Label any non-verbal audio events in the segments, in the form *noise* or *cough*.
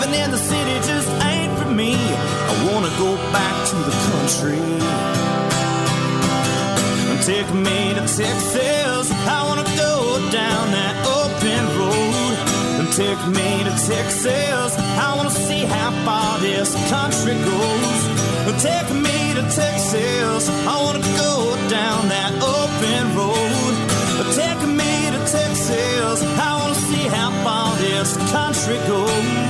Living in the city just ain't for me. I wanna go back to the country. Take me to Texas. I wanna go down that open road. Take me to Texas. I wanna see how far this country goes. Take me to Texas. I wanna go down that open road. Take me to Texas. I wanna see how far this country goes.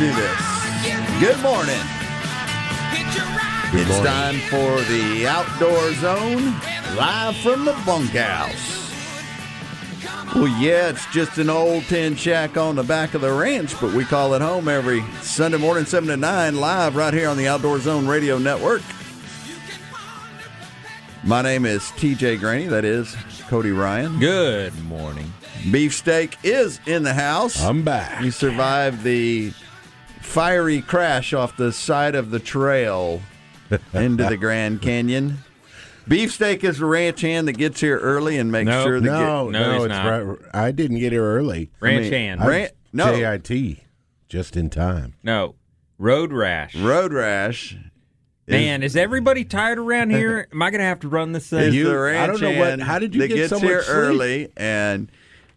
Do this. Good morning. Hit your ride. it's time for the Outdoor Zone, live from the bunkhouse. Well, yeah, it's just an old tin shack on the back of the ranch, but we call it home every Sunday morning, 7 to 9, live right here on the Outdoor Zone Radio Network. My name is TJ Greaney, that is Cody Ryan. Good morning. Beefsteak is in the house. I'm back. He survived the fiery crash off the side of the trail *laughs* into the Grand Canyon. Beefsteak is a ranch hand that gets here early and makes No, sure that No, No, no, it's not. right. I didn't get here early. Ranch mean, hand. I- Ran- no. JIT, just in time. no. Road rash. road rash. Man, is everybody tired around here? Am I going to have to run this thing? You- the I ranch don't know what- hand how did you get gets so much here sleep? early and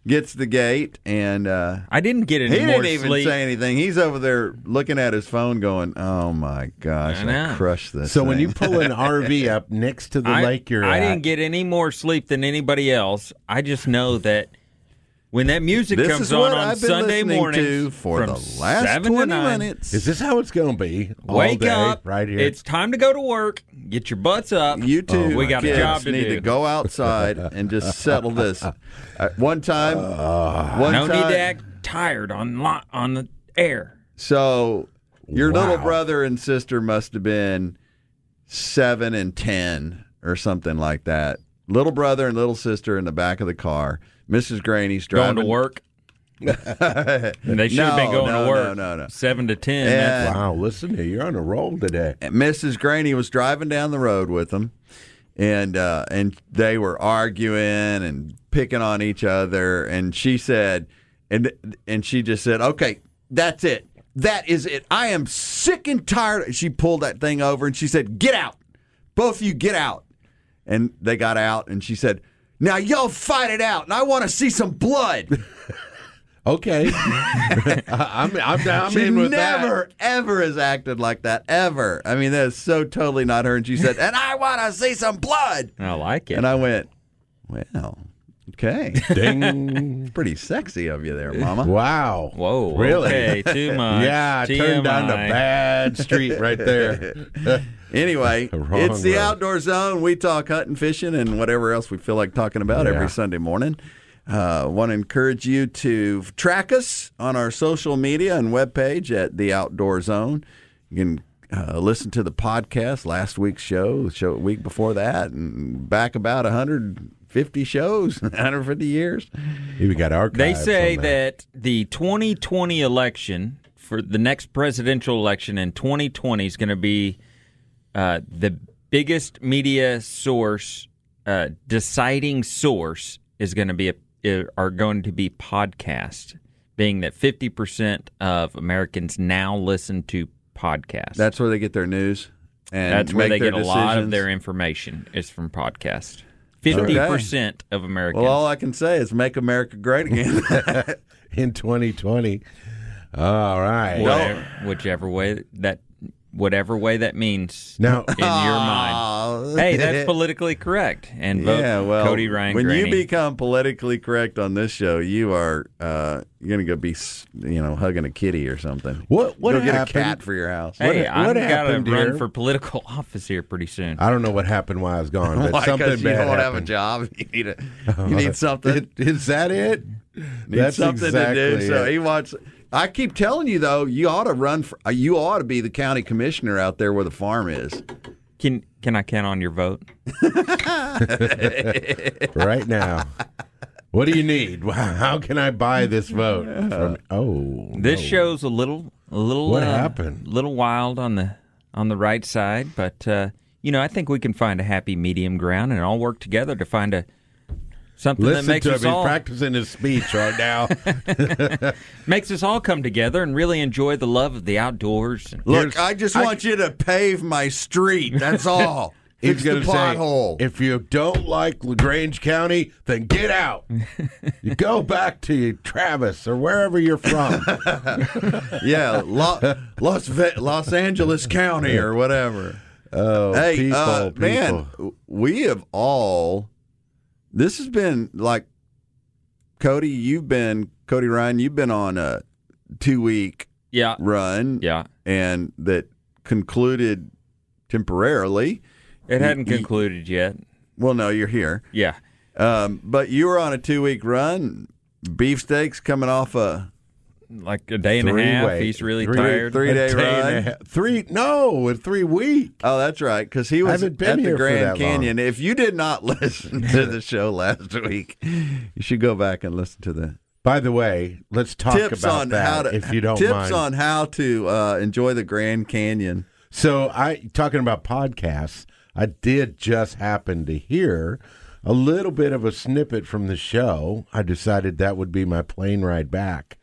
gets the gate and uh, I didn't get any he didn't even sleep. say anything. He's over there looking at his phone, going, "Oh my gosh, I I, crushed this." So when you pull an *laughs* RV up next to the I, lake you're I at, didn't get any more sleep than anybody else. I just know that when that music this comes on on I've been Sunday morning for from the last 7 to 20 9, minutes. Is this how it's going to be? All Wake day, up. right here. It's time to go to work. Get your butts up. You two Oh, we got a job to need do. to go outside and just settle this. *laughs* At one time, uh, one no time, need to act tired on lo- on the air. So your little brother and sister must have been seven and ten or something like that. Little brother and little sister in the back of the car. Mrs. Greaney's Going driving to work. and *laughs* They should have been going no, to work. no, no, no. Seven to ten. And- wow, listen to you. You're on a roll today. Mrs. Greaney was driving down the road with them, and uh, and they were arguing and picking on each other. And she said, and and she just said, "Okay, that's it. That is it. I am sick and tired." She pulled that thing over and she said, "Get out, both of you, get out." And they got out, and she said, "Now y'all fight it out, and I want to see some blood." *laughs* Okay. *laughs* I'm, I'm, I'm She in with never, ever has acted like that, ever. I mean, that is so totally not her. And she said, and I want to see some blood. I like it. And I went, well, okay. that. Ding. *laughs* Pretty sexy of you there, Mama. wow. Whoa. Really? Okay, too *laughs* much. Yeah, I turned down the bad street right there. *laughs* Anyway, Wrong it's the road. outdoor zone. We talk hunting, fishing, and whatever else we feel like talking about Yeah. every Sunday morning. Uh, Want to encourage you to track us on our social media and webpage at the Outdoor Zone. You can uh, listen to the podcast, last week's show, the show week before that, and back about 150 shows, 150 years. We got archives. They say on that the 2020 election for the next presidential election in 2020 is going to be uh, the biggest media source, uh, deciding source is going to be a, are going to be podcasts, being that 50 percent of Americans now listen to podcasts. That's where they get their news. And That's where they their get a lot of their information is from podcasts. Fifty percent of Americans. Well, all I can say is make America great again. *laughs* *laughs* in 2020. All right. whatever, whichever way that whatever way that means Now- in your mind. Hey, that's *laughs* politically correct. And vote yeah, well, Cody Ryan when Greaney. you become politically correct on this show, you are uh, you're gonna go be you know hugging a kitty or something. What what go get a cat for your house. hey, what I'm gotta happened run here? for political *laughs* office here pretty soon. I don't know what happened while I was gone, but *laughs* Why? something Because you don't have a job. You need a, you need something. Is that it? need That's something exactly to do. So he wants. I keep telling you though, you ought to run for. uh, You ought to be the county commissioner out there where the farm is. Can can I count on your vote? *laughs* right now. What do you need? *laughs* How can I buy this vote? From, oh, This no. show's a little a little What uh, happened? little wild on the on the right side, but uh, you know I think we can find a happy medium ground and all work together to find a something that Listen makes to him. us He's all practicing his speech right now. *laughs* *laughs* makes us all come together and really enjoy the love of the outdoors. And, Look, Here's- I just I- want you to pave my street. That's *laughs* all. Fix He's the going to say, pothole. if you don't like Lagrange County, then get out. you go back to Travis or wherever you're from. yeah, Lo- Los Ve- Los Angeles County or whatever. Oh, hey, people, uh, people. man, we have all. This has been like Cody. You've been Cody Ryan. You've been on a two week yeah, run, yeah. and that concluded temporarily. It hadn't y- concluded yet. Well, no, you're here, Yeah, um, but you were on a two week run. Beefsteaks coming off a like a day and a half. way- He's really three- tired. three *laughs* A day day and a run. half- Three? No, a three week. Oh, that's right. Because he was been at the Grand that long. Canyon. If you did not *laughs* listen to the *laughs* show last week, you should go back and listen to the By the way, let's talk tips about on that how to if you don't tips mind. on how to uh, enjoy the Grand Canyon. So I talking about podcasts, I did just happen to hear a little bit of a snippet from the show. I decided that would be my plane ride back.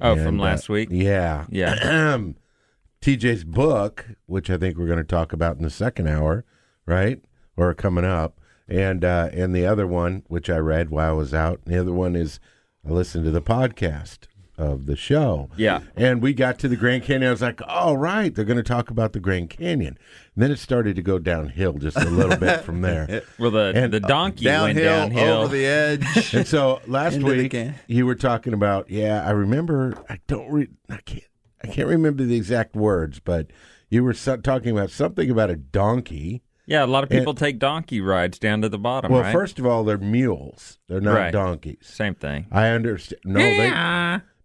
Oh, And, from uh, last week. Yeah. Yeah. *clears throat* TJ's book, which I think we're going to talk about in the second hour, right? Or coming up. And uh, and the other one, which I read while I was out, the other one is I listened to the podcast of the show. Yeah. And we got to the Grand Canyon. I was like, all right, they're going to talk about the Grand Canyon. And then it started to go downhill just a little bit *laughs* from there. Well, the And, the donkey went Downhill, downhill. over the edge. And so *laughs* last week you were talking about, yeah, I remember. I don't, re- I can't, I can't remember the exact words, but you were so- talking about something about a donkey. yeah, a lot of people take donkey rides down to the bottom. Well, right? first of all, they're mules. They're not Right. donkeys. same thing. I understand. No, they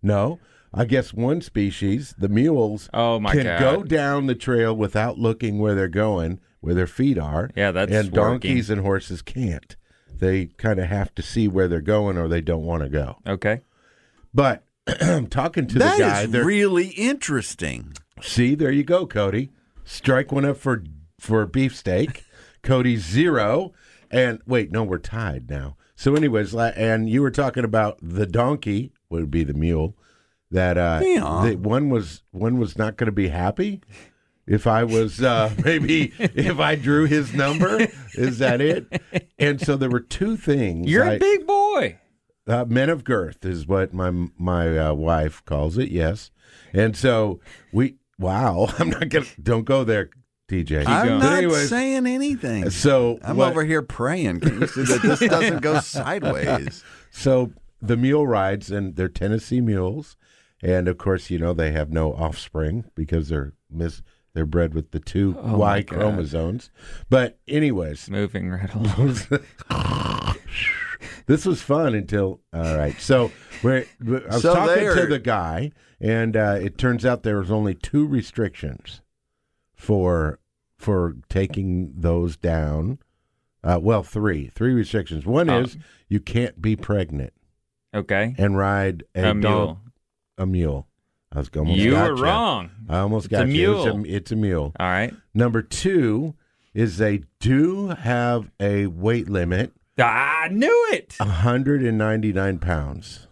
no. I guess one species, the mules, Oh, my can God. go down the trail without looking where they're going, where their feet are. Yeah, that's and working. donkeys and horses can't. They kind of have to see where they're going, or they don't want to go. Okay. But I'm *clears throat* talking to That the guy. is they're- really interesting. See, there you go, Cody. Strike one up for for beefsteak. Cody zero. And wait, no, we're tied now. So, anyways, and you were talking about the donkey would be the mule. That uh, Yeah. that one was one was not going to be happy if I was uh, *laughs* maybe if I drew his number. Is that it? And so there were two things. You're I- a big boy. uh, men of girth is what my my uh, wife calls it. Yes, and so we. Wow, *laughs* I'm not gonna. Don't go there, TJ. I'm going. Not anyways, saying anything. So I'm what- over here praying. Can you see that this doesn't go *laughs* sideways? So the mule rides, and they're Tennessee mules, and of course, you know they have no offspring because they're mis- they're bred with the two Oh, my Y chromosomes. But anyways, Moving right *laughs* along. this was fun until all right. So we're, I was So talking they to the guy, and uh, it turns out there was only two restrictions for for taking those down. Uh, well, three three restrictions. One Oh. is you can't be pregnant Okay. and ride a, A don- mule. a mule. I was almost You were wrong. I almost It's got a you. It's mule. a, it's a mule. All right. Number two is they do have a weight limit, I knew it. 199 pounds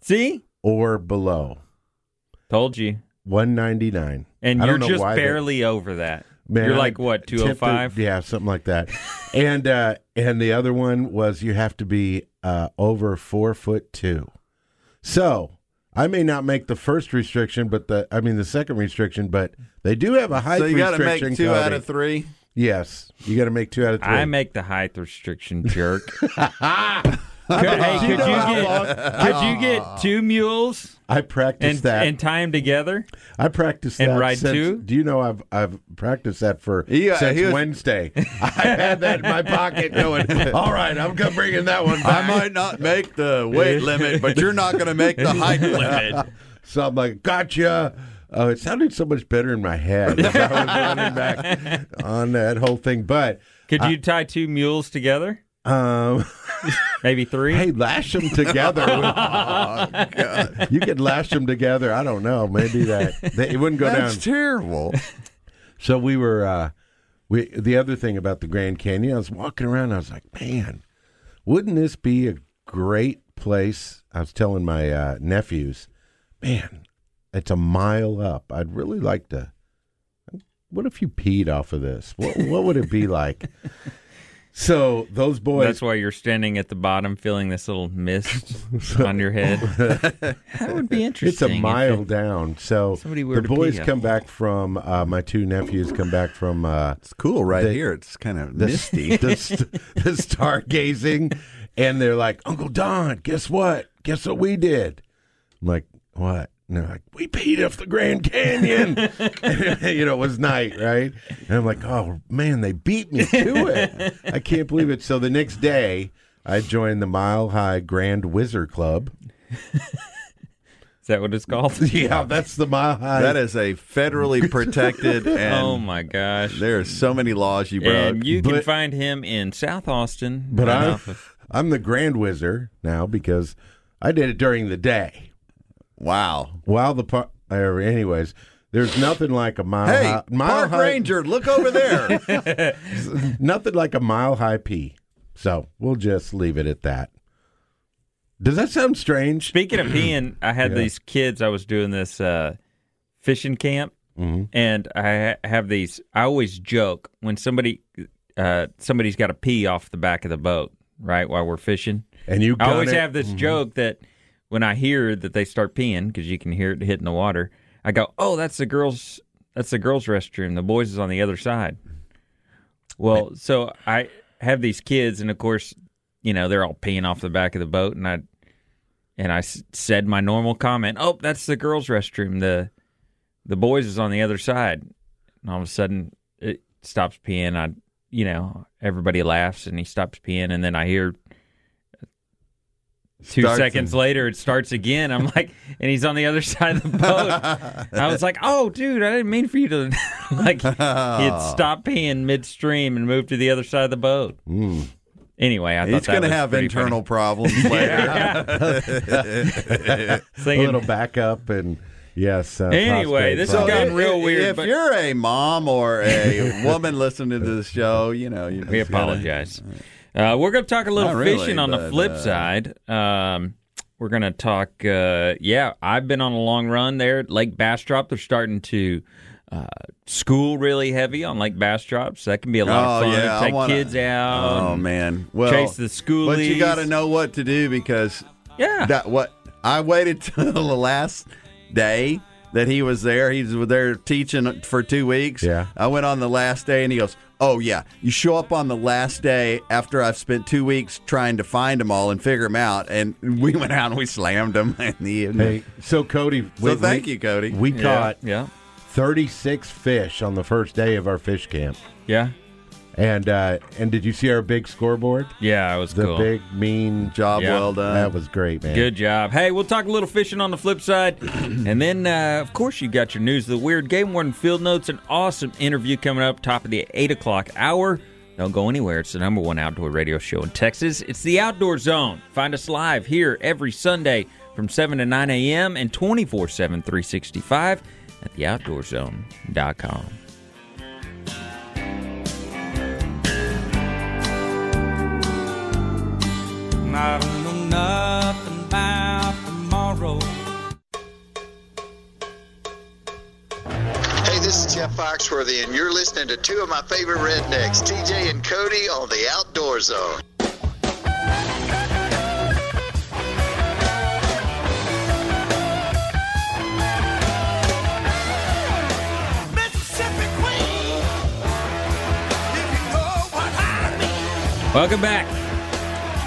See? or below. Told you. 199. And you're just barely over that. Man, You're like, what, 205? Yeah, something like that. *laughs* and uh, and the other one was you have to be uh, over four foot two. So I may not make the first restriction, but the I mean the second restriction, but they do have a height restriction. So you got to make two out of three. Yes, you got to make two out of three. I make the height restriction, jerk. *laughs* could, hey, could you get could you get two mules I practiced and that. and tie them together? I practiced and that ride since, two? Do you know I've I've practiced that for Yeah, since was- Wednesday. *laughs* I had that in my pocket going. All right, I'm gonna bring in that one I might not make the weight *laughs* limit, but you're not going to make the *laughs* height limit. So I'm like, gotcha. Oh, it sounded so much better in my head as I was running back on that whole thing. But Could you tie two mules together? um, *laughs* Maybe three. hey, lash them together. *laughs* You could lash them together. I don't know. Maybe that they, it wouldn't go That's down. terrible. So we were. Uh, we the other thing about the Grand Canyon, I was walking around. I was like, man, wouldn't this be a great place? I was telling my uh, nephews, man, it's a mile up. I'd really like to. What if you peed off of this? What, what would it be like? So those boys, That's why you're standing at the bottom, feeling this little mist *laughs* on your head. *laughs* That would be interesting. It's a mile it- down. So Somebody the boys pee. come back from uh, my two nephews come back from uh, It's cool right The- here. It's kind of the, *laughs* misty. the, st- the stargazing, and they're like, Uncle Don, guess what? Guess what we did? I'm like, what? And they're like, we peed off the Grand Canyon. *laughs* you know, it was night, right? And I'm like, oh man, they beat me to it. I can't believe it. So the next day, I joined the Mile High Grand Wizard Club. Is that what it's called? *laughs* Yeah, that's the Mile High. that is a federally *laughs* protected, oh and oh my gosh. there are so many laws you broke. And you can But- find him in South Austin. But right I'm, of- I'm the Grand Wizard now because I did it during the day. Wow. While the par- or anyways, there's nothing like a mile Hey, high, mile park high, ranger, look over there. *laughs* nothing like a mile high pee. So we'll just leave it at that. Does that sound strange? Speaking of *clears throat* peeing, I had Yeah. these kids. I was doing this uh, fishing camp, Mhm. and I have these. I always joke when somebody uh, somebody's got to pee off the back of the boat, right, while we're fishing. And you I always it. have this joke that when I hear that they start peeing because you can hear it hitting the water, I go, "Oh, that's the girls. That's the girls' restroom. The boys is on the other side." Well, so I have these kids, and of course, you know they're all peeing off the back of the boat, and I and I s- said my normal comment, "Oh, that's the girls' restroom. The the boys is on the other side." And all of a sudden, it stops peeing. I, you know, everybody laughs, and he stops peeing, and then I hear two Starts seconds and- later it starts again. I'm like, and he's on the other *laughs* side of the boat. I was like, "Oh, dude, I didn't mean for you to *laughs* like." He had *laughs* stopped peeing midstream and moved to the other side of the boat. Anyway, I He's thought that going to have pretty internal problems later. a little backup and yes. Uh, Anyway, this problem. has gotten if- real if, weird, If but- you're a mom or a woman listening to the show, you know, you We just gotta- apologize. Uh, we're going to talk a little really, fishing on the flip uh, side. Um, we're going to talk. Uh, yeah, I've been on a long run there at Lake Bastrop. They're starting to uh, school really heavy on Lake Bastrop, so that can be a lot Oh, of fun. yeah, Take wanna- kids out. Oh man, well, chase the schoolies. But you got to know what to do because Yeah. that what I waited *laughs* till the last day that he was there. He was there teaching for two weeks. Yeah. I went on the last day, and he goes, "Oh yeah, you show up on the last day after I've spent two weeks trying to find them all and figure them out." And *laughs* we went out and we slammed them in the evening. Hey, so Cody, so we- thank we- you, Cody. We yeah, caught yeah, 36 fish on the first day of our fish camp. yeah, And uh, and did you see our big scoreboard? yeah. It was The cool. big mean Job Yeah. well done. That was great, man. Good job. Hey, we'll talk a little fishing on the flip side. *clears throat* and then, uh, of course, you got your news of the weird game warden field notes. An awesome interview coming up, top of the 8 o'clock hour. Don't go anywhere. It's the number one outdoor radio show in Texas. It's the Outdoor Zone. Find us live here every Sunday from 7 to 9 a.m. and 24 7, 365 at theoutdoorzone.com. I don't know nothing about tomorrow. Hey, this is Jeff Foxworthy, and you're listening to two of my favorite rednecks, TJ and Cody, on the Outdoor Zone. Mississippi Queen. If you know what I mean. Welcome back.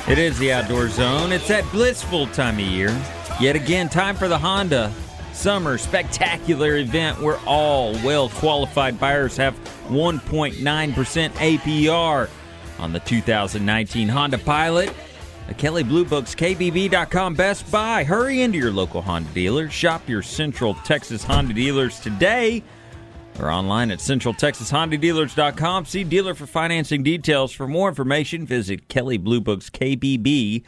It is the Outdoor Zone. It's that blissful time of year. Yet again, time for the Honda Summer Spectacular event where all well qualified buyers have 1.9% APR on the 2019 Honda Pilot. A Kelley Blue Books, KBB.com Best Buy. Hurry into your local Honda dealer. Shop your Central Texas Honda dealers today or online at centraltexashondadealers.com. See dealer for financing details. For more information, visit Kelley Blue Books, KBB.com.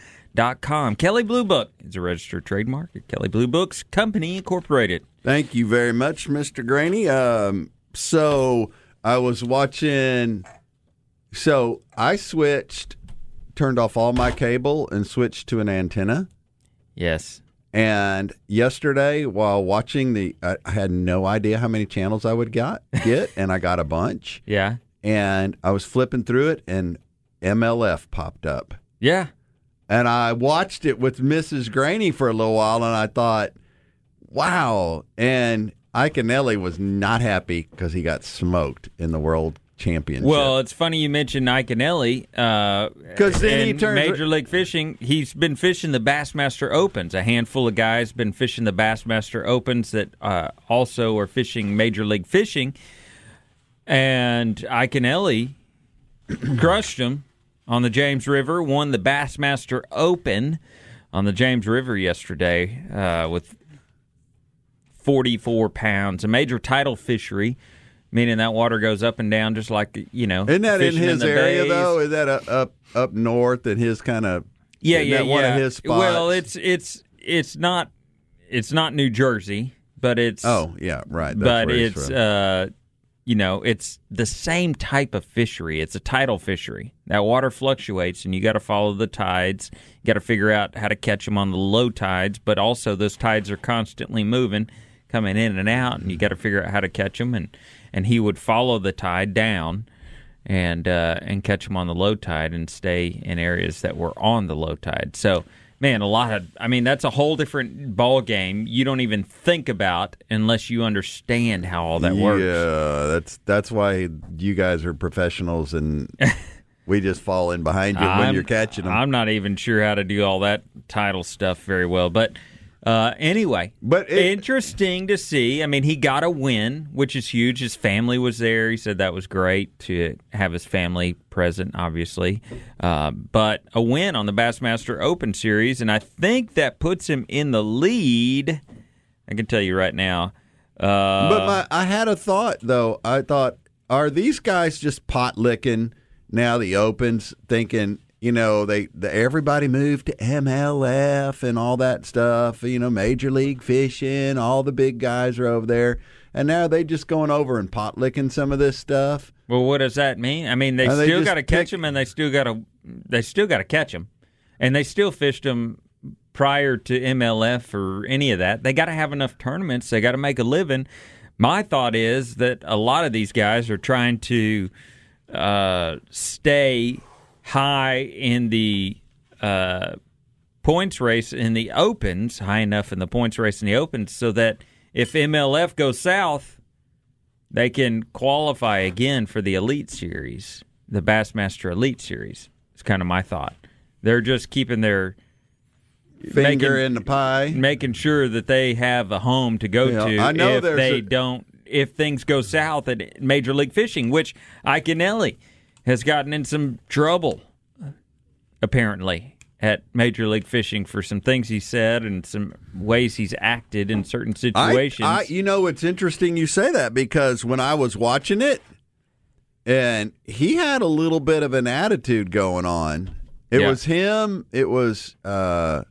Kelley Blue Book is a registered trademark at Kelley Blue Books Company Incorporated. Thank you very much, Mr. Greaney. Um, so I was watching. So I switched, turned off all my cable, and switched to an antenna. Yes. And yesterday, while watching the, I had no idea how many channels I would got *laughs* get, and I got a bunch. Yeah. And I was flipping through it, and MLF popped up. Yeah. And I watched it with Mrs. Greaney for a little while, and I thought, wow. And Iaconelli was not happy because he got smoked in the World Championship. Well, it's funny you mentioned Iaconelli. Because then he Major League Fishing. He's been fishing the Bassmaster Opens. A handful of guys been fishing the Bassmaster Opens that uh, also are fishing Major League Fishing. And Iaconelli *clears throat* crushed him on the James River. Won the Bassmaster Open on the James River yesterday uh, with 44 pounds. A major tidal fishery. Meaning that water goes up and down, just like you know. Isn't that in his the area bays. though? Is that up up, up north in his kind of? Yeah, yeah, yeah. One of his spots. Well, it's it's it's not it's not New Jersey, but it's oh yeah, right. That's but it's uh you know it's the same type of fishery. It's a tidal fishery. That water fluctuates, and you got to follow the tides. You got to figure out how to catch them on the low tides, but also those tides are constantly moving, coming in and out, and you got to figure out how to catch them. And and he would follow the tide down. And uh, and catch them on the low tide and stay in areas that were on the low tide. So man, a lot of I mean that's a whole different ball game. You don't even think about unless you understand how all that works. Yeah, that's that's why you guys are professionals, and *laughs* we just fall in behind you when I'm- you're catching them. I'm not even sure how to do all that title stuff very well, but uh, anyway, But it- interesting to see. I mean, he got a win, which is huge. His family was there. He said that was great to have his family present, obviously. Uh, but a win on the Bassmaster Open Series, and I think that puts him in the lead. I can tell you right now. Uh, But my, I had a thought though. I thought, are these guys just pot licking now? The opens, thinking, you know, they, the, everybody moved to MLF and all that stuff. You know, Major League Fishing, all the big guys are over there, and now they just going over and pot licking some of this stuff. Well, what does that mean? I mean, they Uh, they still got to catch them, and they still got to they still got to catch them, and they still fished them prior to MLF or any of that. They got to have enough tournaments. They got to make a living. My thought is that a lot of these guys are trying to uh, stay high in the uh, points race in the opens, high enough in the points race in the opens, so that if MLF goes south, they can qualify again for the Elite Series, the Bassmaster Elite Series. It's kind of my thought. They're just keeping their Finger Making- in the pie. making sure that they have a home to go Yeah, to I know if they a- don't if things go south at Major League Fishing, which I can Iaconelli has gotten in some trouble apparently at Major League Fishing for some things he said and some ways he's acted in certain I, situations. I, you know, it's interesting you say that because when I was watching it, and he had a little bit of an attitude going on. It Yeah. was him. It was uh,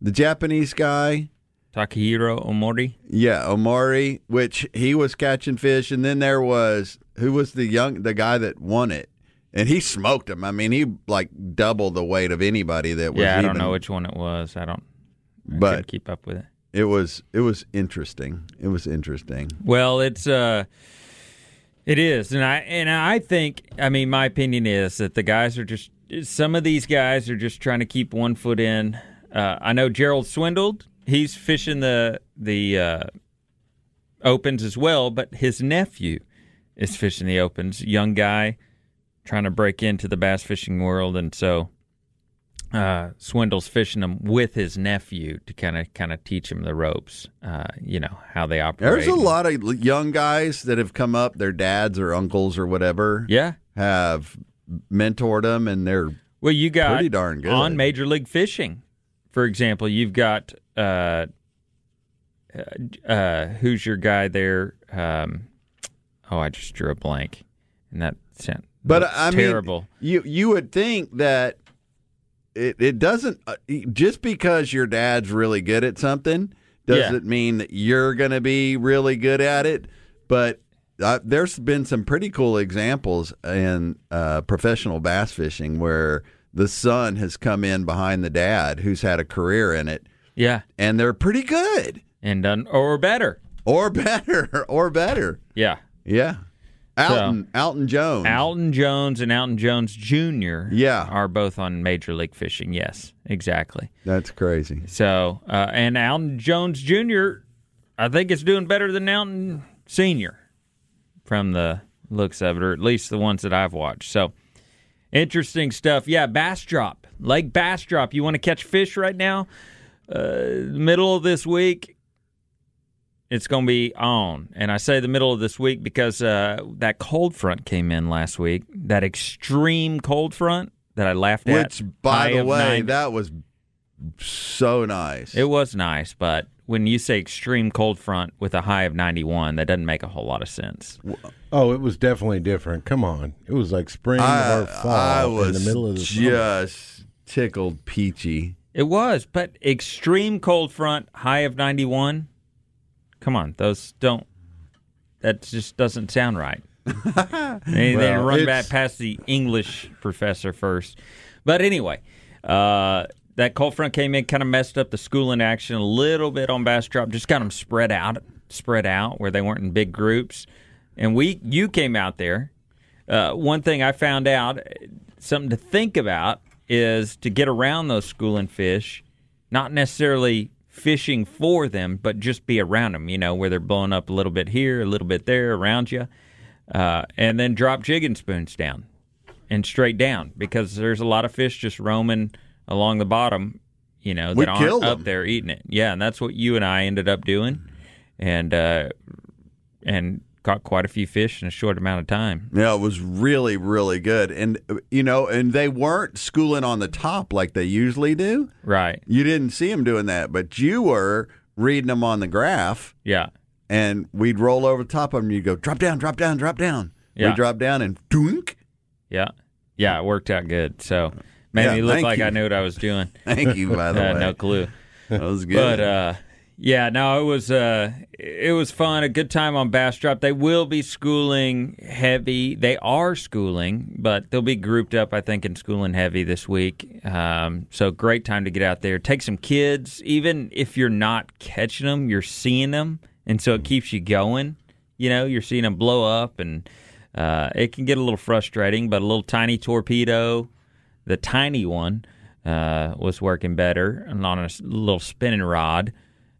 the Japanese guy. Takahiro Omori. Yeah, Omori, which he was catching fish, and then there was who was the young the guy that won it, and he smoked him. I mean, he like double the weight of anybody that was. Yeah, I don't know which one it was. I don't. I But- keep up with it. It was it was interesting. It was interesting. Well, it's uh, It is, and I and I think I mean my opinion is that the guys are just some of these guys are just trying to keep one foot in. Uh, I know Gerald Swindle, he's fishing the the uh, opens as well, but his nephew is fishing the opens. Young guy trying to break into the bass fishing world, and so uh, Swindle's fishing them with his nephew to kind of kind of teach him the ropes. Uh, you know how they operate. There's a lot of young guys that have come up. Their dads or uncles or whatever Yeah. have mentored them, and they're Well, you got Pretty darn good. on Major League Fishing, for example. You've got uh, uh, who's your guy there? Um, oh, I just drew a blank, and that sound But I terrible. mean, you you would think that it it doesn't uh, just because your dad's really good at something doesn't mean that you're going to be really good at it. But uh, there's been some pretty cool examples in uh, professional bass fishing where the son has come in behind the dad who's had a career in it, yeah, and they're pretty good and done or better. or *laughs* better or better. Yeah, Yeah, Alton Alton Jones. Alton Jones and Alton Jones Jr. Yeah. are both on Major League Fishing. Yes, exactly. That's crazy. So, uh, and Alton Jones Jr. I think is doing better than Alton Senior from the looks of it, or at least the ones that I've watched. So, interesting stuff. Yeah, Bastrop, Lake Bastrop. You want to catch fish right now? Uh, middle of this week, it's going to be on. And I say the middle of this week because uh, that cold front came in last week. That extreme cold front that I laughed at. Which, by the way, 90 that was so nice. It was nice, but when you say extreme cold front with a high of 91, that doesn't make a whole lot of sense. Oh, it was definitely different. Come on, it was like spring I, or fall I was in the middle of the summer. just tickled peachy. It was, but extreme cold front, high of 91. Come on, those don't. That just doesn't sound right. *laughs* they, they run it's- back past the English professor first. But anyway, uh, that cold front came in, kind of messed up the schooling action a little bit on Bastrop. Just got them spread out, spread out where they weren't in big groups. And we, you came out there. Uh, one thing I found out, something to think about, is to get around those schooling fish, not necessarily fishing for them, but just be around them. You know, where they're blowing up a little bit here, a little bit there, around you, uh, and then drop jigging spoons down and straight down because there's a lot of fish just roaming along the bottom. You know, We that aren't up there eating it. Yeah, and that's what you and I ended up doing, and uh, and caught quite a few fish in a short amount of time. Yeah, it was really, really good. And, you know, and they weren't schooling on the top like they usually do. Right. You didn't see them doing that, but you were reading them on the graph, Yeah. and we'd roll over the top of them. You'd go, drop down, drop down, drop down. Yeah. We drop down and doink. Yeah. Yeah, it worked out good. So made Yeah, me look like you. I knew what I was doing. *laughs* Thank you, by the *laughs* I way. no clue. That was good. But uh yeah, no, it was uh it was fun, a good time on Bastrop. They will be schooling heavy. They are schooling, but they'll be grouped up, I think, in schooling heavy this week. Um, so great time to get out there. Take some kids, even if you're not catching them, you're seeing them, and so it keeps you going. You know, you're seeing them blow up, and uh, it can get a little frustrating. But a little tiny torpedo, the tiny one, uh, was working better, and on a little spinning rod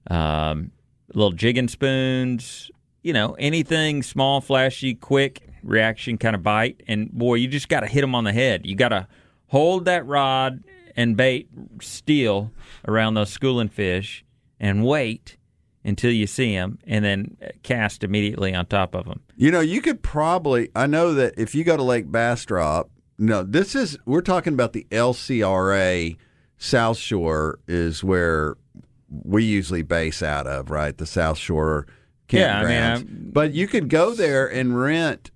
um, little jigging spoons, you know, anything small, flashy, quick reaction kind of bite. And boy, you just got to hit them on the head. You got to hold that rod and bait still around those schooling fish and wait until you see them and then cast immediately on top of them. You know, you could probably. I know that if you go to Lake Bastrop, no, this is we're talking about the LCRA South Shore is where we usually base out of, right? The South Shore campgrounds. Yeah, I mean, but you could go there and rent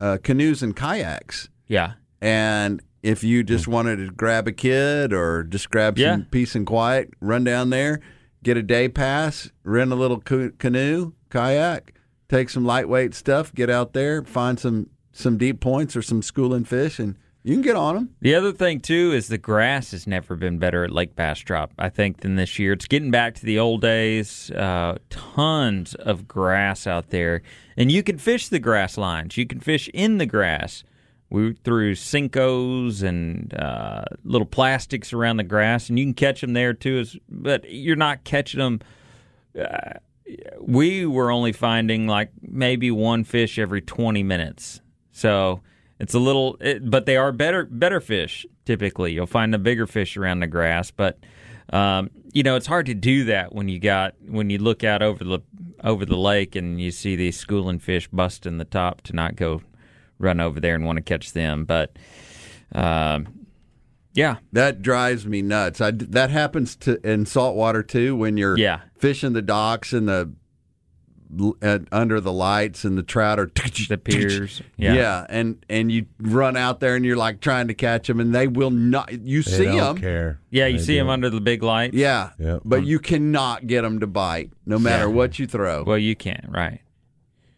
uh, canoes and kayaks, Yeah. and if you just wanted to grab a kid or just grab some peace and quiet, run down there, get a day pass, rent a little canoe, kayak, take some lightweight stuff, get out there, find some some deep points or some schooling fish, and You can get on them. The other thing too is the grass has never been better at Lake Bastrop. I think than this year. It's getting back to the old days. Uh, tons of grass out there, and you can fish the grass lines. You can fish in the grass. We threw Senkos and uh, little plastics around the grass, and you can catch them there too. But you're not catching them. Uh, we were only finding like maybe one fish every 20 minutes. So it's a little, it, but they are better better fish typically. You'll find the bigger fish around the grass, but um, you know it's hard to do that when you got when you look out over the over the lake and you see these schooling fish busting the top to not go run over there and want to catch them. But um, yeah, That drives me nuts. I, that happens to in saltwater too when you're Yeah. fishing the docks and the uh, under the lights and the trout are the *tsk* piers. Yeah. Yeah. and and you run out there and you're like trying to catch them and they will not. You They see don't them, care. Yeah, you They see them don't. under the big lights. yeah, Yeah. but you cannot get them to bite no matter Yeah. what you throw. Well, you can't, right?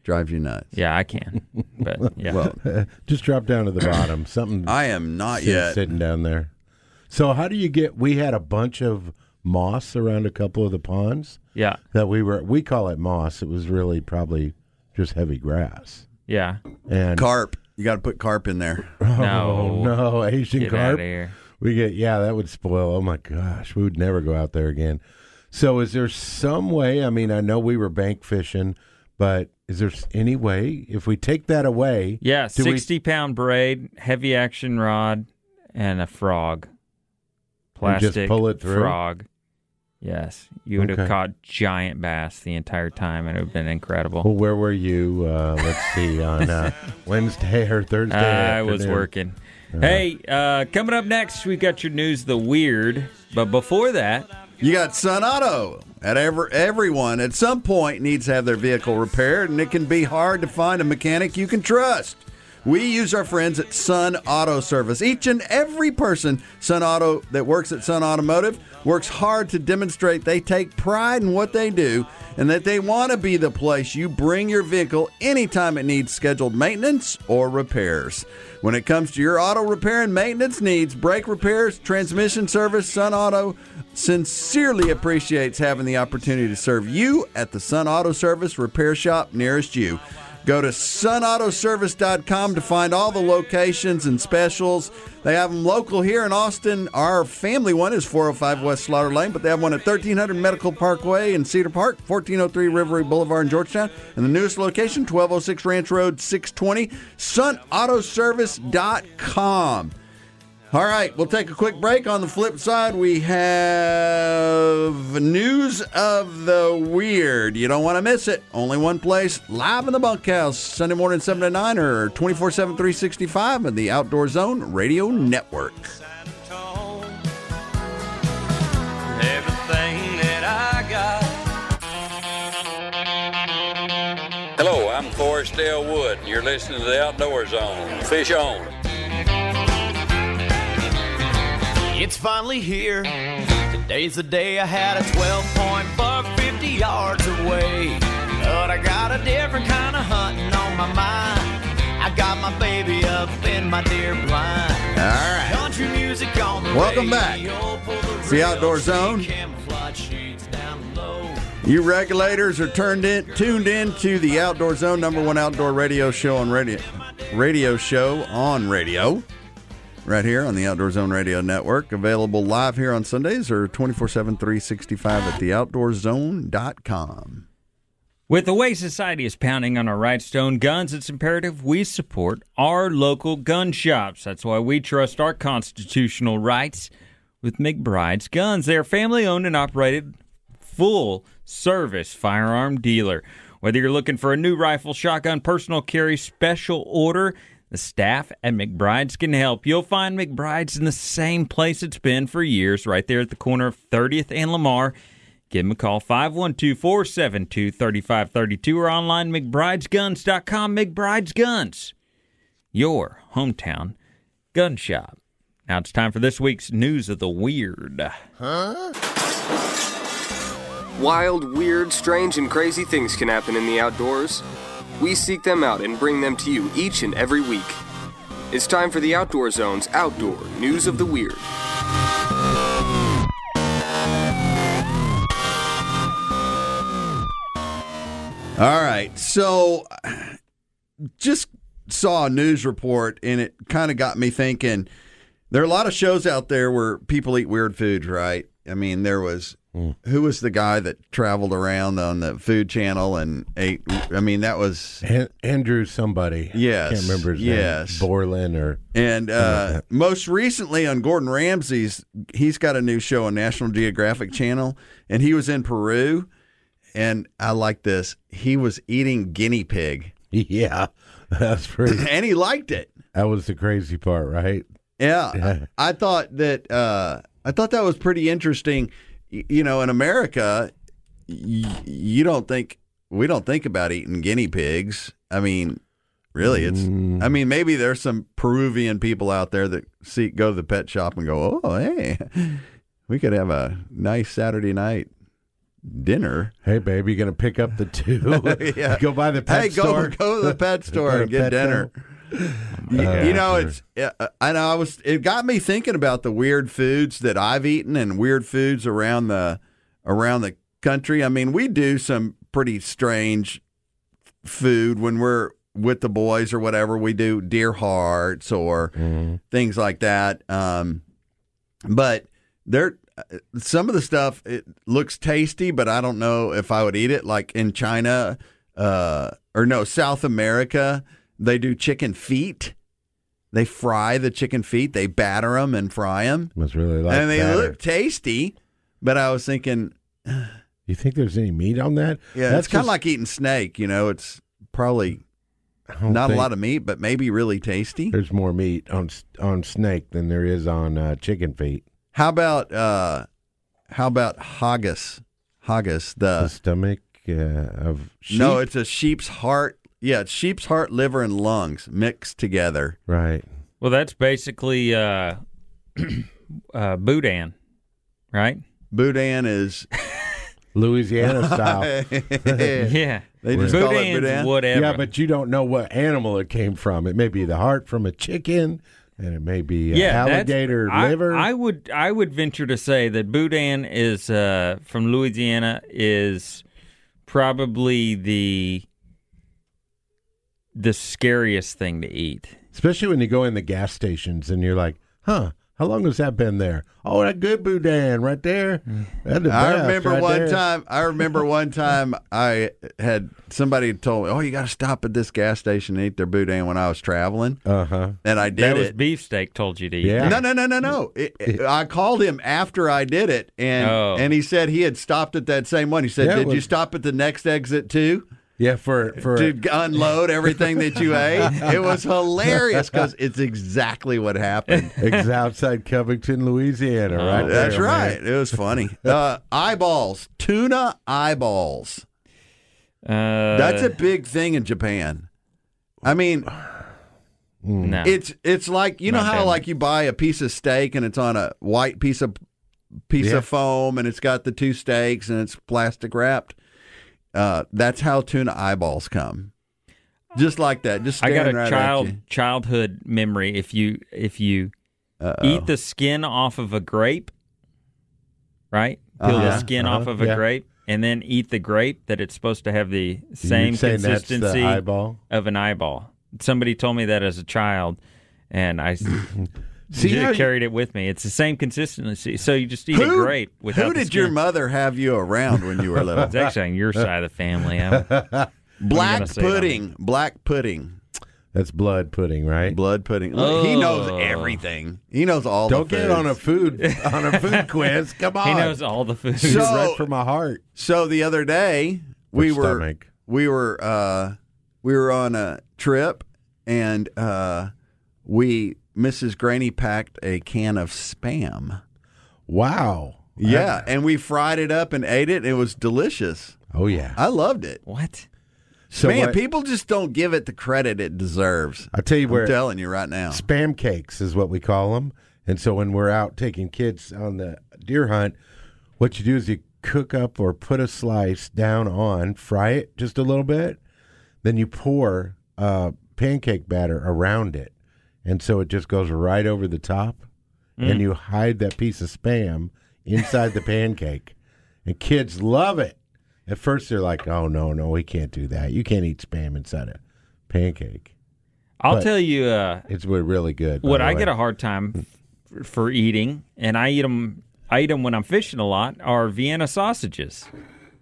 Drive you nuts. Yeah, I can. But *laughs* yeah. Well, *laughs* Just drop down to the bottom. Something I am not sit- yet. sitting down there. So how do you get? We had a bunch of moss around a couple of the ponds yeah. that we were. We call it moss. It was really probably just heavy grass. Yeah. And Carp. You got to put carp in there. *laughs* oh No. no, Asian Get out carp. of here. We get yeah, that would spoil. Oh my gosh, we would never go out there again. So is there some way? I mean, I know we were bank fishing, but is there any way if we take that away? Yeah, do we- sixty pound braid, heavy action rod, and a frog. And just Plastic pull it through? frog. Yes, you would Okay. have caught giant bass the entire time, and it would have been incredible. Well, where were you? Uh, let's see on uh, *laughs* Wednesday or Thursday. I was afternoon? working. Hey, uh, coming up next, we got your news, the weird. But before that, You got Sun Auto. At ever, everyone at some point needs to have their vehicle repaired, and it can be hard to find a mechanic you can trust. We use our friends at Sun Auto Service. Each and every person Sun Auto that works at Sun Automotive works hard to demonstrate they take pride in what they do and that they want to be the place you bring your vehicle anytime it needs scheduled maintenance or repairs. When it comes to your auto repair and maintenance needs, brake repairs, transmission service, Sun Auto sincerely appreciates having the opportunity to serve you at the Sun Auto Service repair shop nearest you. Go to sunautoservice.com to find all the locations and specials. They have them local here in Austin. Our family one is 405 West Slaughter Lane, but they have one at 1300 Medical Parkway in Cedar Park, 1403 Rivery Boulevard in Georgetown, and the newest location, 1206 Ranch Road 620, sunautoservice.com. All right, we'll take a quick break. On the flip side, we have news of the weird. You don't want to miss it. Only one place, live in the bunkhouse, Sunday morning, 7 to 9, or 24 7, 365 on the Outdoor Zone Radio Network. Everything that I got. Hello, I'm Forrest Dale Wood, and you're listening to the Outdoor Zone. Fish on. It's finally here. Today's the day I had a 12 point buck 50 yards away. But I got a different kind of hunting on my mind. I got my baby up in my deer blind. All right. Country music on the Welcome back. radio, pull the It's the Outdoor Zone. Camouflage sheets down low. You regulators are turned in, tuned in to the Outdoor Zone, number one outdoor radio show on radio, radio show on radio, right here on the Outdoor Zone Radio Network. Available live here on Sundays or 24 7, 365 at theoutdoorzone.com. with the way society is pounding on our right stone guns, it's imperative we support our local gun shops. That's why we trust our constitutional rights with McBride's Guns. They are family owned and operated, full service firearm dealer. Whether you're looking for a new rifle, shotgun, personal carry, special order, the staff at McBride's can help. You'll find McBride's in the same place it's been for years, right there at the corner of 30th and Lamar. Give them a call, 512 472 3532 or online McBridesGuns.com. McBride's Guns, your hometown gun shop. Now it's time for this week's News of the Weird. Huh? Wild, weird, strange, and crazy things can happen in the outdoors. We seek them out and bring them to you each and every week. It's time for the Outdoor Zone's Outdoor News of the Weird. All right. So just saw a news report and it kind of got me thinking there are a lot of shows out there where people eat weird foods, right? I mean, there was who was the guy that traveled around on the food channel and ate I mean, that was An- Andrew somebody. Yes, Can't remember his yes. name. Borland or And uh, most recently on Gordon Ramsay's, he's got a new show on National Geographic Channel, and he was in Peru. And I like this. He was eating guinea pig, *laughs* yeah, that's pretty. *laughs* and he liked it. that was the crazy part, right? Yeah, I, I thought that. Uh, I thought that was pretty interesting. You know, in America, y- you don't think we don't think about eating guinea pigs. I mean, really, it's. I mean, maybe there's some Peruvian people out there that see go to the pet shop and go, "Oh, hey, we could have a nice Saturday night dinner." Hey, baby, you gonna pick up the two? *laughs* Yeah. *laughs* Go by the pet hey, store. go go to the pet *laughs* store and get dinner. You, Uh, you know, it's yeah, I know. I was. It got me thinking about the weird foods that I've eaten and weird foods around the around the country. I mean, we do some pretty strange food when we're with the boys or whatever. We do deer hearts or things like that. Um, but there, some of the stuff it looks tasty, but I don't know if I would eat it. Like in China, uh, or no, South America, they do chicken feet. They fry the chicken feet. They batter them and fry them, Must really like and they batter. look tasty. But I was thinking, *sighs* You think there's any meat on that? yeah, That's kind of like eating snake. You know, it's probably don't a lot of meat, but maybe really tasty. There's more meat on on snake than there is on uh, chicken feet. How about uh, how about haggis? Haggis, the the stomach uh, of sheep. no, it's a sheep's heart. Yeah, it's sheep's heart, liver, and lungs mixed together. right. Well, that's basically uh, *clears throat* uh, boudin, right? Boudin is *laughs* Louisiana style. *laughs* *laughs* Yeah. They just call it Boudin's boudin. whatever. Yeah, but you don't know what animal it came from. It may be the heart from a chicken, and it may be uh, yeah, that's- alligator I, liver. I would I would venture to say that boudin is uh, from Louisiana is probably the the scariest thing to eat. Especially when you go in the gas stations and you're like, huh, how long has that been there? Oh, that good boudin right there. That's the I remember right one there. time. I remember one *laughs* time I had somebody told me, "Oh, you got to stop at this gas station and eat their boudin." When I was traveling, Uh-huh. and I did that was beefsteak told you to eat. Yeah. No, no, no, no, no. *laughs* It, it- I called him after I did it, and Oh. and he said he had stopped at that same one. He said, Yeah, it "Did you stop at the next exit too Yeah, for for to unload everything that you *laughs* ate?" It was hilarious because it's exactly what happened. it's outside Covington, Louisiana, right? That's there, man. right. It was funny. Uh, eyeballs, tuna eyeballs. Uh, That's a big thing in Japan. I mean, no. it's it's like you know Not how bad. like you buy a piece of steak and it's on a white piece of piece Yeah. of foam and it's got the two steaks and it's plastic wrapped. Uh, that's how tuna eyeballs come. Just like that. Just I got a right child childhood memory. If you if you Uh-oh. eat the skin off of a grape, right? Peel Uh-huh. the skin off Uh-huh. of a Yeah. grape, and then eat the grape. That it's supposed to have the same saying that's the consistency of an eyeball. Somebody told me that as a child, and I *laughs* See just how you- carried it with me. It's the same consistency. So you just eat a Who, grape without who the did your skin. mother have you around when you were little? *laughs* It's actually on your side of the family. I'm- *laughs* Black gonna say it on pudding. Black pudding. That's blood pudding, right? Blood pudding. Look, He knows Oh. everything. He knows all Don't the get on a foods. food *laughs* on a food quiz. Come on, he knows all the food. So- right from my heart. So the other day we Or were stomach. we were uh, we were on a trip and uh, we Mrs. Greaney packed a can of spam. Wow. Yeah, and we fried it up and ate it. And it was delicious. Oh yeah. I loved it. what? So Man, what- people just don't give it the credit it deserves. I'll tell you I'm where telling you right now. spam cakes is what we call them. And so when we're out taking kids on the deer hunt, what you do is you cook up or put a slice down on, fry it just a little bit, then you pour uh, pancake batter around it, and so it just goes right over the top, Mm. and you hide that piece of spam inside the pancake, and kids love it. At first, they're like, "Oh no, no, we can't do that. You can't eat spam inside a pancake." I'll But- tell you uh, It's really good. what I way. get a hard time f- for eating, and I eat them. I eat them when I'm fishing a lot. Are Vienna sausages?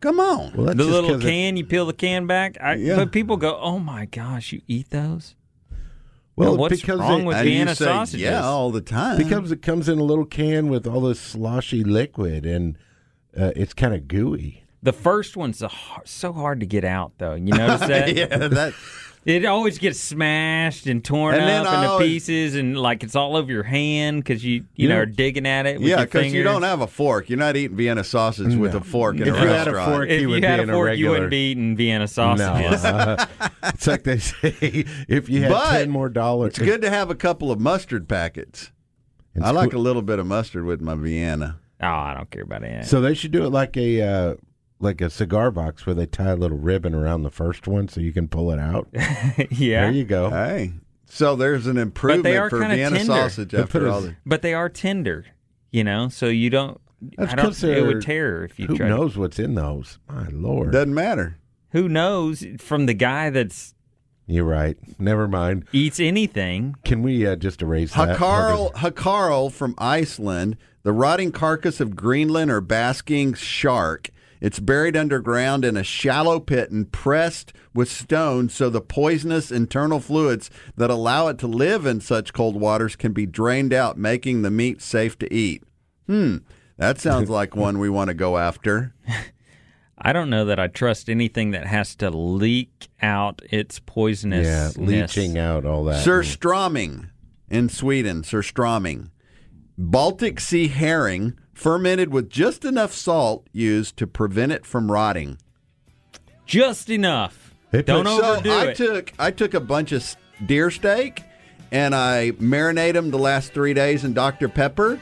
Come on. well, the little little 'cause it- can, you peel the can back. I, Yeah. But people go, "Oh my gosh, you eat those?" Well, what's because wrong it, with and you Vienna say, sausages? Yeah, all the time. because it comes in a little can with all this sloshy liquid, and uh, it's kind of gooey. The first one's a, har- so hard to get out, though. You notice that? *laughs* yeah, that It always gets smashed and torn And then up into always- pieces, and like it's all over your hand because you, you You know, know- are digging at it. With yeah, because you don't have a fork. You're not eating Vienna sausage with a fork in If a you had a restaurant. fork, If you you would had be a in fork, a you regular. wouldn't be eating Vienna sausages. No, *laughs* it's like they say, if you had But ten more dollars, It's good to have a couple of mustard packets. It's I like cool. a little bit of mustard with my Vienna. Oh, I don't care about it. So they should do it like a uh, like a cigar box where they tie a little ribbon around the first one so you can pull it out. *laughs* yeah, There you go. Hey, so there's an improvement are for kinda Vienna tender. sausage They put after a- all the. but they are tender, you know. So you don't. That's I don't. 'cause It would tear if you Who tried. knows what's in those? My lord. Doesn't matter. Who knows from the guy that's You're right. Never mind. eats anything? Can we uh, just erase that? Hakarl, Hakarl from Iceland, the rotting carcass of Greenland or basking shark. It's buried underground in a shallow pit and pressed with stones so the poisonous internal fluids that allow it to live in such cold waters can be drained out, making the meat safe to eat. Hmm, that sounds like one we want to go after. *laughs* I don't know that I trust anything that has to leak out its poisonous. Yeah, leaching out all that. Surströmming in Sweden, surströmming. Baltic Sea herring fermented with just enough salt used to prevent it from rotting. Just enough. They Don't put- So overdo I it. took I took a bunch of deer steak and I marinated them the last three days in Dr Pepper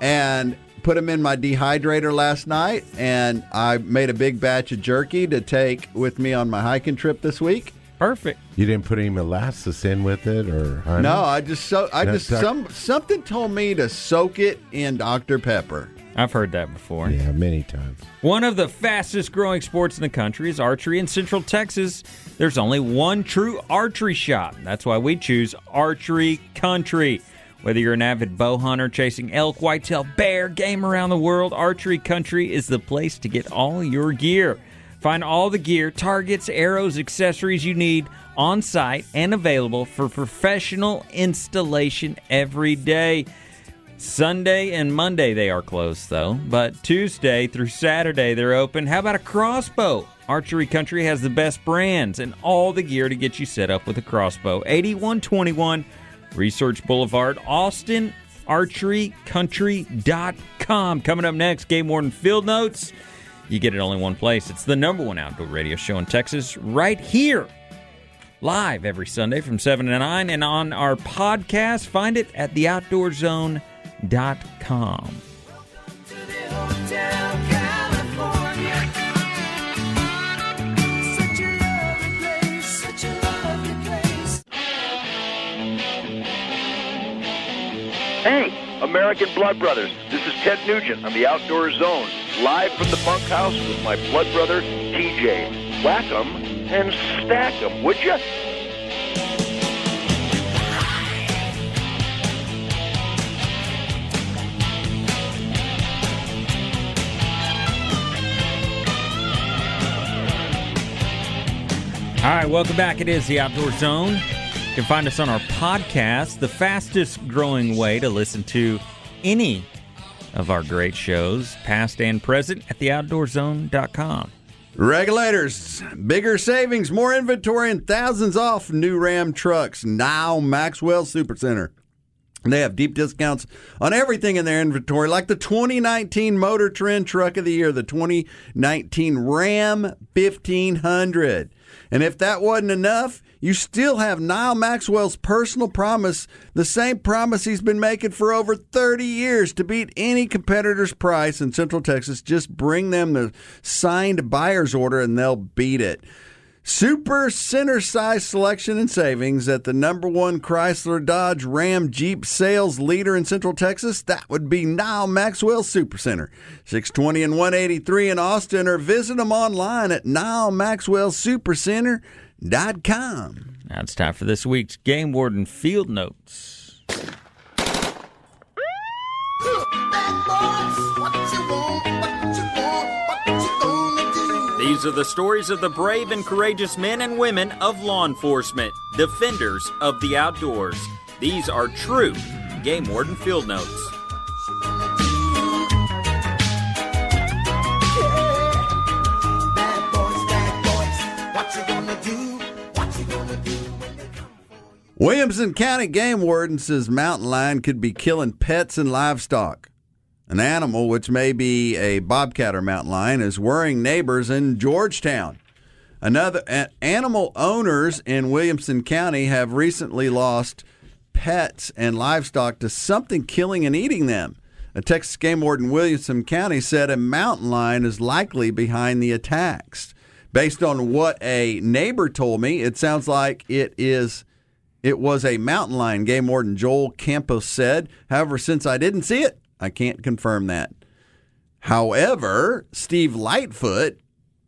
and put them in my dehydrator last night and I made a big batch of jerky to take with me on my hiking trip this week. Perfect. You didn't put any molasses in with it, or honey? No, I just so I No, just doc- some something told me to soak it in Dr Pepper. I've heard that before. Yeah, many times. One of the fastest growing sports in the country is archery in Central Texas. There's only one true archery shop. That's why we choose Archery Country. Whether you're an avid bow hunter chasing elk, whitetail, bear, game around the world, Archery Country is the place to get all your gear. Find all the gear, targets, arrows, accessories you need on site and available for professional installation every day. Sunday and Monday they are closed though, but Tuesday through Saturday they're open. How about a crossbow? Archery Country has the best brands and all the gear to get you set up with a crossbow. 8121 Research Boulevard, Austin, archerycountry.com. Coming up next, Game Warden Field Notes. You get it only one place. It's the number one outdoor radio show in Texas, right here live every Sunday from 7 to 9 and on our podcast. Find it at theoutdoorzone.com. Welcome to the Hotel California. Such a lovely place. Such a lovely place. Hey, American Blood Brothers. This is Ted Nugent on the Outdoor Zone, live from the bunkhouse with my blood brother, TJ. Whack 'em and stack 'em, would you? All right, welcome back. It is the Outdoor Zone. You can find us on our podcast, the fastest growing way to listen to any of our great shows, past and present, at theoutdoorzone.com. Regulators, bigger savings, more inventory, and thousands off new Ram trucks. Now, Maxwell Supercenter. They have deep discounts on everything in their inventory, like the 2019 Motor Trend Truck of the Year, the 2019 Ram 1500. And if that wasn't enough, you still have Nyle Maxwell's personal promise, the same promise he's been making for over 30 years to beat any competitor's price in Central Texas. Just bring them the signed buyer's order and they'll beat it. Super center size selection and savings at the number one Chrysler Dodge Ram Jeep sales leader in Central Texas. That would be Nyle Maxwell Super Center, 620 and 183 in Austin, or visit them online at NyleMaxwellSuperCenter.com. Now it's time for this week's Game Warden Field Notes. These are the stories of the brave and courageous men and women of law enforcement, defenders of the outdoors. These are true Game Warden Field Notes. Williamson County Game Warden says mountain lion could be killing pets and livestock. An animal, which may be a bobcat or mountain lion, is worrying neighbors in Georgetown. Another animal owners in Williamson County have recently lost pets and livestock to something killing and eating them. A Texas game warden in Williamson County said a mountain lion is likely behind the attacks. Based on what a neighbor told me, it sounds like it is it was a mountain lion, game warden Joel Campos said. However, since I didn't see it, I can't confirm that. However, Steve Lightfoot,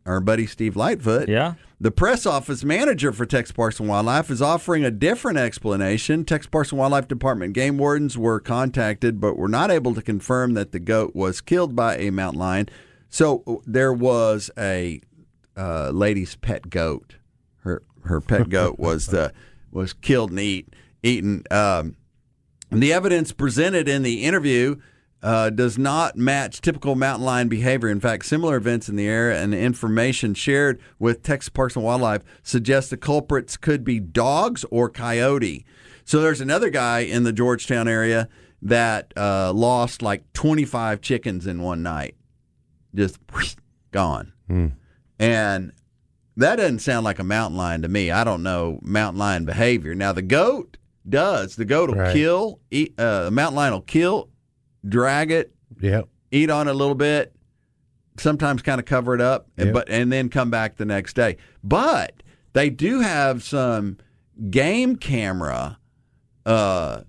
our buddy Steve Lightfoot, Yeah. the press office manager for Texas Parks and Wildlife, is offering a different explanation. Texas Parks and Wildlife Department game wardens were contacted, but were not able to confirm that the goat was killed by a mountain lion. So there was a uh, lady's pet goat. Her her pet goat was the *laughs* was killed and eat eaten. Um, and the evidence presented in the interview uh, does not match typical mountain lion behavior. In fact, similar events in the area and information shared with Texas Parks and Wildlife suggest the culprits could be dogs or coyote. So there's another guy in the Georgetown area that uh, lost like 25 chickens in one night, just gone. And that doesn't sound like a mountain lion to me. I don't know mountain lion behavior. Now the goat does. The goat will Right. kill. Eat, uh, the mountain lion will kill, drag it, Yep. eat on it a little bit, sometimes kind of cover it up, and, but and then come back the next day. But they do have some game camera uh,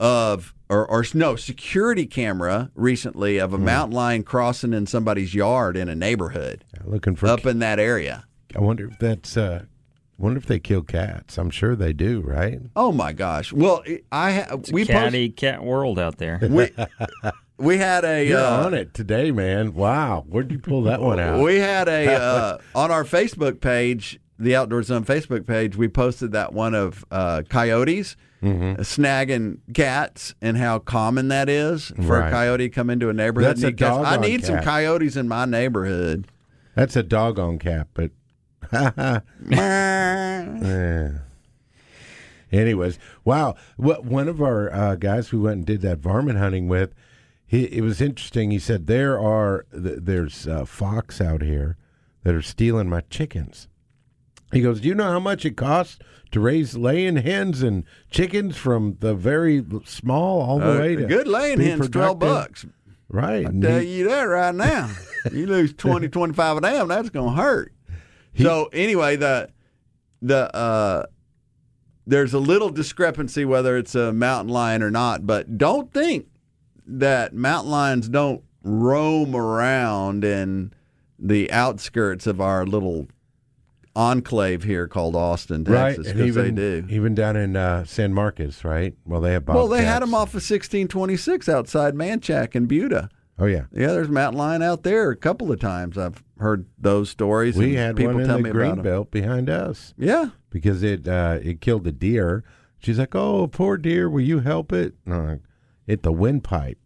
of or, or no security camera recently of a mountain lion crossing in somebody's yard in a neighborhood Looking for. up in that area. I wonder if that's. Uh, wonder if they kill cats. I'm sure they do, right? Oh my gosh! Well, I ha- It's we a post- cat world out there. *laughs* we we had a You're uh, on it today, man. Wow, where'd you pull that one out? We had a *laughs* uh, on our Facebook page, the Outdoor Zone Facebook page. We posted that one of uh, coyotes Mm-hmm. snagging cats and how common that is for a coyote to come into a neighborhood. That's and a eat cats. I doggone need some coyotes in my neighborhood. That's a doggone cat, but. *laughs* Anyways, wow. What one of our uh, guys we went and did that varmint hunting with, he it was interesting. He said there are th- there's uh, fox out here that are stealing my chickens. He goes, "Do you know how much it costs to raise laying hens and chickens from the very small all the Uh, way to good laying hens, twelve bucks. Right. I tell he- you that right now. you lose 20, 25 of them, that's going to hurt. So anyway, the the uh, there's a little discrepancy whether it's a mountain lion or not, but don't think that mountain lions don't roam around in the outskirts of our little enclave here called Austin, right, Texas, and because even they do. even down in uh, San Marcos, right? Well, they have Well, they had them off of 1626 outside Manchaca and Buda. Oh yeah, Yeah, there's mountain lion out there a couple of times. I've heard those stories. we had people one in tell the me green about 'em. belt behind us Yeah, because it uh, it killed a deer. She's like, "Oh, poor deer, will you help it?" Like, "It the windpipe,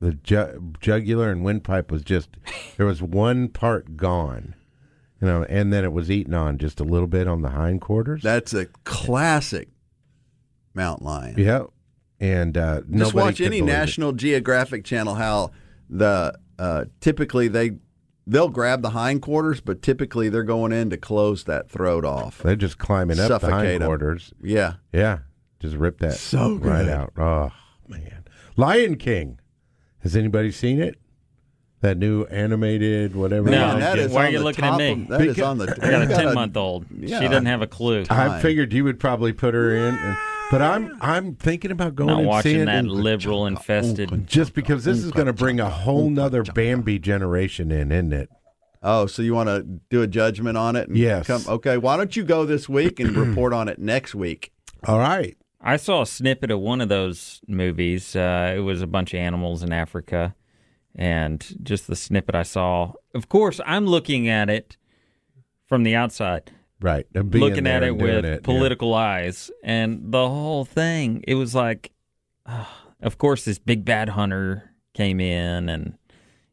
the ju- jugular and windpipe was just there was one part gone, you know, and then it was eaten on just a little bit on the hindquarters. that's a classic mountain lion. yeah, and uh, Just watch any believe it. National Geographic channel how the uh, typically they they'll grab the hindquarters, but typically they're going in to close that throat off. They're just climbing up the Suffocate 'em. hindquarters. Yeah, Yeah, just rip that So right out. Oh man, Lion King. Has anybody seen it? That new animated whatever. No, that is. is Why are you looking at me? of- that is on the. I got a *laughs* you got ten month old. yeah. She doesn't have a clue. I figured you would probably put her in, and, but I'm I'm thinking about going Not and watching seeing that it liberal infested. just because this is going to bring a whole nother Bambi generation in, isn't it? Oh, so you want to do a judgment on it? And Yes. Come, okay. Why don't you go this week and report on it next week? *clears throat* All right. I saw a snippet of one of those movies. Uh, it was a bunch of animals in Africa, and just the snippet I saw. Of course, I'm looking at it from the outside, Right. looking at it with it, yeah. political eyes, and the whole thing. It was like, *sighs* of course, this big bad hunter came in and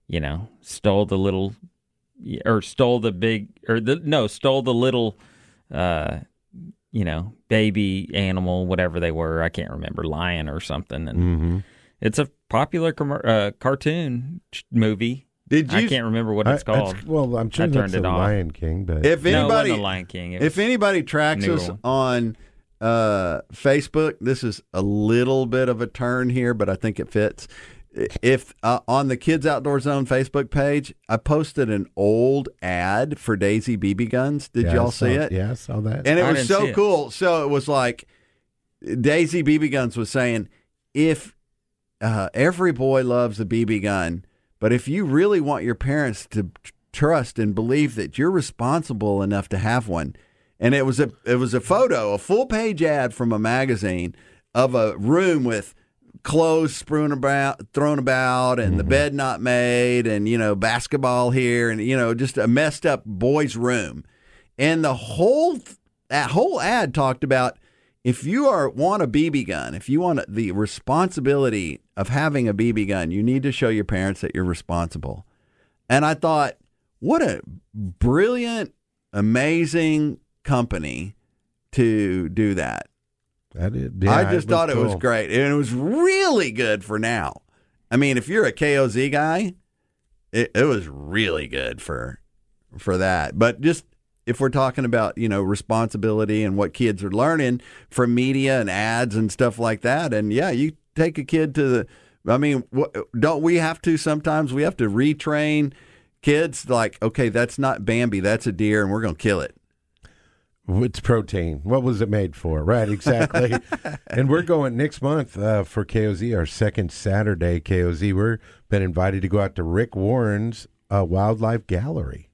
you know stole the little, or stole the big, or the no, stole the little. Uh, you know, baby animal, whatever they were. I can't remember, lion or something. And Mm-hmm. it's a popular commer uh, cartoon movie. Did I you? can't remember what it's that's- called. well, I'm sure I that's turned the it off. Lion King, but If no, it anybody, wasn't the Lion King. It if anybody tracks us one. on uh, Facebook, this is a little bit of a turn here, but I think it fits. If uh, on the Kids Outdoor Zone Facebook page, I posted an old ad for Daisy BB guns. Did Yeah, y'all saw- see it? Yeah, I saw that. And it I was so see it. cool. So it was like Daisy BB Guns was saying, if uh, every boy loves a BB gun, but if you really want your parents to trust and believe that you're responsible enough to have one, and it was a it was a photo, a full page ad from a magazine of a room with clothes strewn about, thrown about, and the mm-hmm. bed not made, and you know basketball here, and you know just a messed up boys' room, and the whole that whole ad talked about if you are want a BB gun, if you want the responsibility of having a BB gun, you need to show your parents that you're responsible. And I thought, what a brilliant, amazing company to do that. That is, yeah, I just thought it was great. And it was really good for now. I mean, if you're a KOZ guy, it, it was really good for for that. But just if we're talking about, you know, responsibility and what kids are learning from media and ads and stuff like that, and yeah, you take a kid to the I mean, don't we have to sometimes we have to retrain kids like, okay, that's not Bambi, that's a deer and we're going to kill it. It's protein. What was it made for? Right, exactly. *laughs* and we're going next month uh, for KOZ, our second Saturday KOZ. We're been invited to go out to Rick Warren's uh, Wildlife Gallery.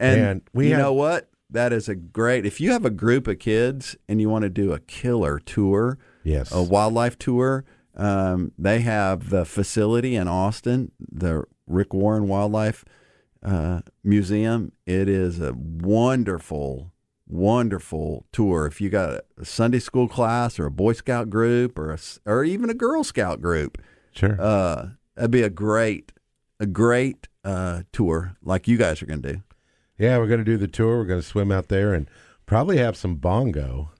And, we you have- know what? That is a great. If you have a group of kids and you want to do a killer tour, Yes. a wildlife tour, um, they have the facility in Austin, the Rick Warren Wildlife uh, Museum. It is a wonderful, wonderful tour. If you got a Sunday school class or a Boy Scout group or a, or even a Girl Scout group, Sure. uh, that'd be a great, a great uh, tour like you guys are going to do. Yeah, we're going to do the tour. We're going to swim out there and probably have some bongo.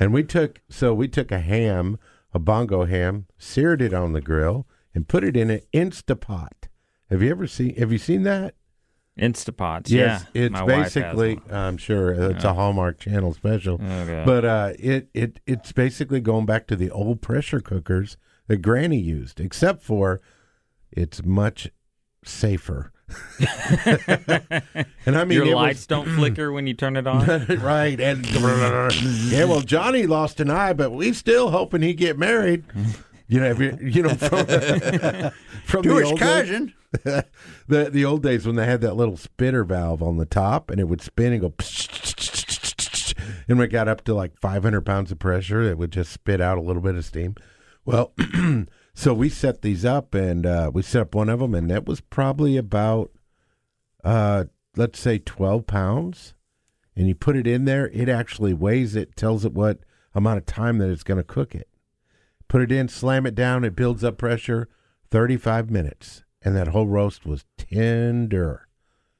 And we took so we took a ham, a bongo ham, seared it on the grill, and put it in an Instapot. Have you ever seen? Have you seen that? Instapots. Yes, yeah, it's my wife has basically. I'm sure it's a Hallmark Channel special, Okay. but uh, it it it's basically going back to the old pressure cookers that Granny used, except for it's much safer. And I mean, Your it was- lights don't flicker when you turn it on. *laughs* right and yeah well johnny lost an eye but we still hoping he get married you know if you, you know from, *laughs* from To the his old cousin. days, *laughs* the the old days when they had that little spitter valve on the top and it would spin and go and when it got up to like 500 pounds of pressure it would just spit out a little bit of steam well *clears throat* so we set these up and uh, we set up one of them and that was probably about uh, let's say 12 pounds and you put it in there, it actually weighs it, tells it what amount of time that it's going to cook it. Put it in, slam it down, it builds up pressure, 35 minutes. And that whole roast was tender.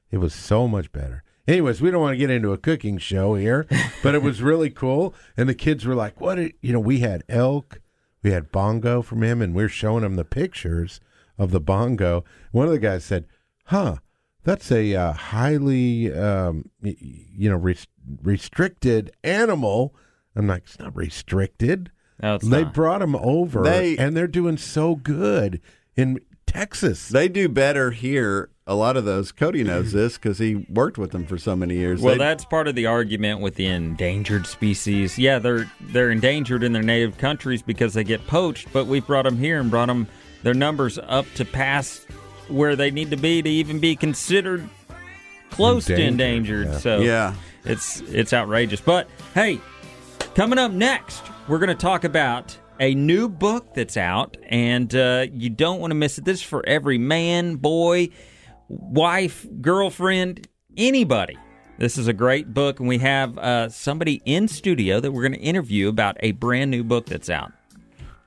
It was so much better. Anyways, we don't want to get into a cooking show here, but it was really cool. And the kids were like, what? You know, we had elk, we had bongo from him, and we are showing him the pictures of the bongo. One of the guys said, huh, that's a uh, highly, um, y- y- you know, res- restricted animal. I'm like, it's not restricted. No, it's they not. brought him over, They- and they're doing so good in Texas. They do better here. A lot of those. Cody knows this because he worked with them for so many years. Well, They- that's part of the argument with the endangered species. Yeah, they're they're endangered in their native countries because they get poached, but we brought them here and brought them their numbers up to pass where they need to be to even be considered close to Endangered, endangered. yeah. So Yeah. it's it's outrageous. But hey, coming up next, we're going to talk about a new book that's out, and uh, you don't want to miss it. This is for every man, boy, wife, girlfriend, anybody. This is a great book, and we have uh, somebody in studio that we're going to interview about a brand new book that's out.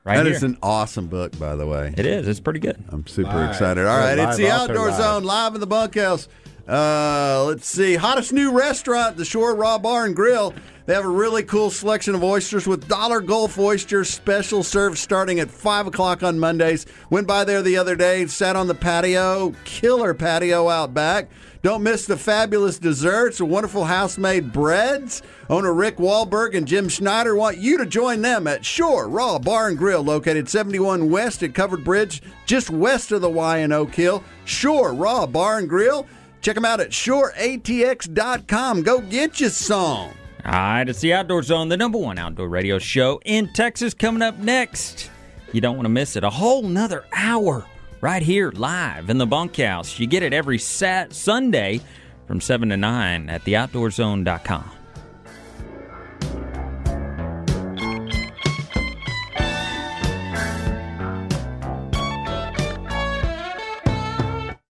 Right That here. is an awesome book, by the way. it is. It's pretty good. I'm super Live. excited. All right, Live, it's the Outdoor. Zone live in the bunkhouse. Uh, let's see. Hottest new restaurant, the Shore Raw Bar and Grill. They have a really cool selection of oysters with dollar Gulf oysters special served starting at 5 o'clock on Mondays. Went by there the other day, sat on the patio, killer patio out back. Don't miss the fabulous desserts, the wonderful house-made breads. Owner Rick Wahlberg and Jim Schneider want you to join them at Shore Raw Bar and Grill, located 71 West at Covered Bridge, just west of the Y in Oak Hill. Shore Raw Bar and Grill. Check them out at shoreatx.com. Go get you some. All right, it's the Outdoor Zone, the number one outdoor radio show in Texas. Coming up next, you don't want to miss it. A whole nother hour right here live in the bunkhouse. You get it every sat- Sunday from 7 to 9 at theoutdoorzone.com.